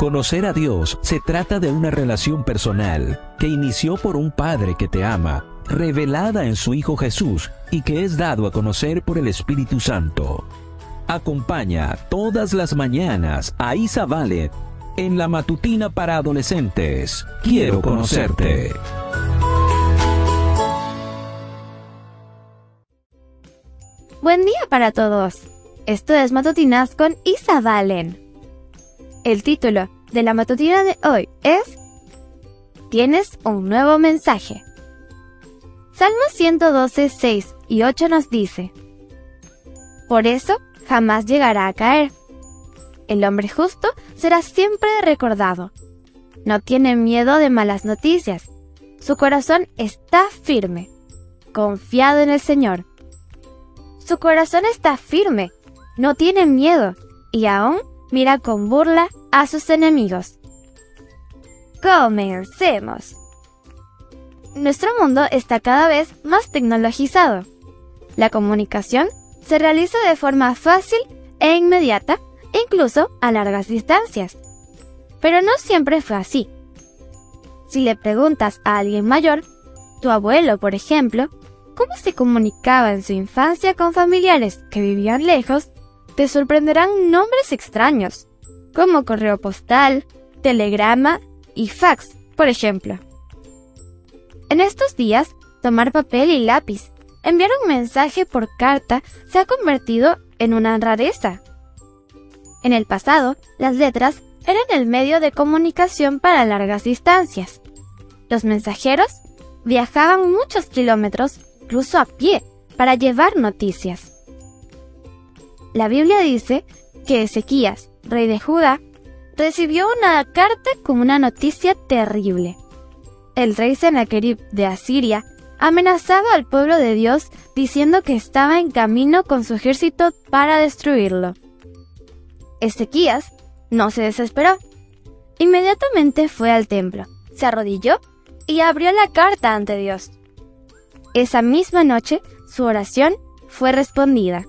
Conocer a Dios se trata de una relación personal que inició por un Padre que te ama, revelada en su Hijo Jesús y que es dado a conocer por el Espíritu Santo. Acompaña todas las mañanas a Isa Vale en la matutina para adolescentes. Quiero conocerte. Buen día para todos. Esto es Matutinas con Isa Valen. El título de la matutina de hoy es Tienes un nuevo mensaje. Salmo 112, 6 y 8 nos dice, Por eso jamás llegará a caer. El hombre justo será siempre recordado. No tiene miedo de malas noticias. Su corazón está firme, confiado en el Señor. Su corazón está firme, no tiene miedo y aún mira con burla a sus enemigos. Comencemos. Nuestro mundo está cada vez más tecnologizado. La comunicación se realiza de forma fácil e inmediata, incluso a largas distancias. Pero no siempre fue así. Si le preguntas a alguien mayor, tu abuelo, por ejemplo, cómo se comunicaba en su infancia con familiares que vivían lejos, te sorprenderán nombres extraños, como correo postal, telegrama y fax, por ejemplo. En estos días, tomar papel y lápiz, enviar un mensaje por carta se ha convertido en una rareza. En el pasado, las letras eran el medio de comunicación para largas distancias. Los mensajeros viajaban muchos kilómetros incluso a pie, para llevar noticias. La Biblia dice que Ezequías, rey de Judá, recibió una carta con una noticia terrible. El rey Sennacherib de Asiria amenazaba al pueblo de Dios diciendo que estaba en camino con su ejército para destruirlo. Ezequías no se desesperó. Inmediatamente fue al templo, se arrodilló y abrió la carta ante Dios. Esa misma noche, su oración fue respondida.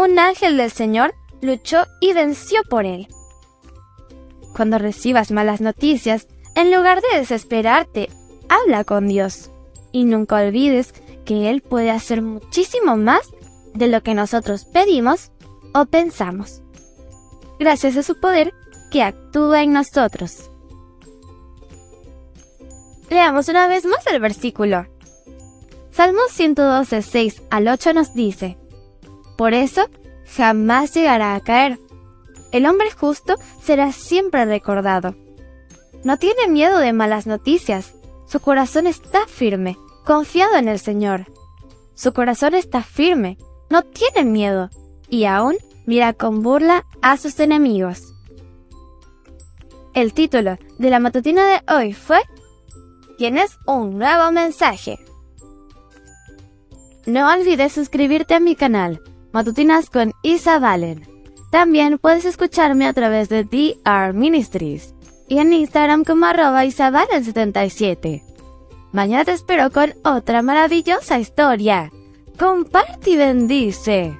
Un ángel del Señor luchó y venció por él. Cuando recibas malas noticias, en lugar de desesperarte, habla con Dios. Y nunca olvides que Él puede hacer muchísimo más de lo que nosotros pedimos o pensamos. Gracias a su poder que actúa en nosotros. Leamos una vez más el versículo. Salmo 112, 6 al 8 nos dice, Por eso jamás llegará a caer. El hombre justo será siempre recordado. No tiene miedo de malas noticias. Su corazón está firme, confiado en el Señor. Su corazón está firme, no tiene miedo, y aún mira con burla a sus enemigos. El título de la matutina de hoy fue Tienes un nuevo mensaje. No olvides suscribirte a mi canal, Matutinas con Isa Valen. También puedes escucharme a través de DR Ministries y en Instagram como arroba isabalen77. Mañana te espero con otra maravillosa historia. Comparte y bendice.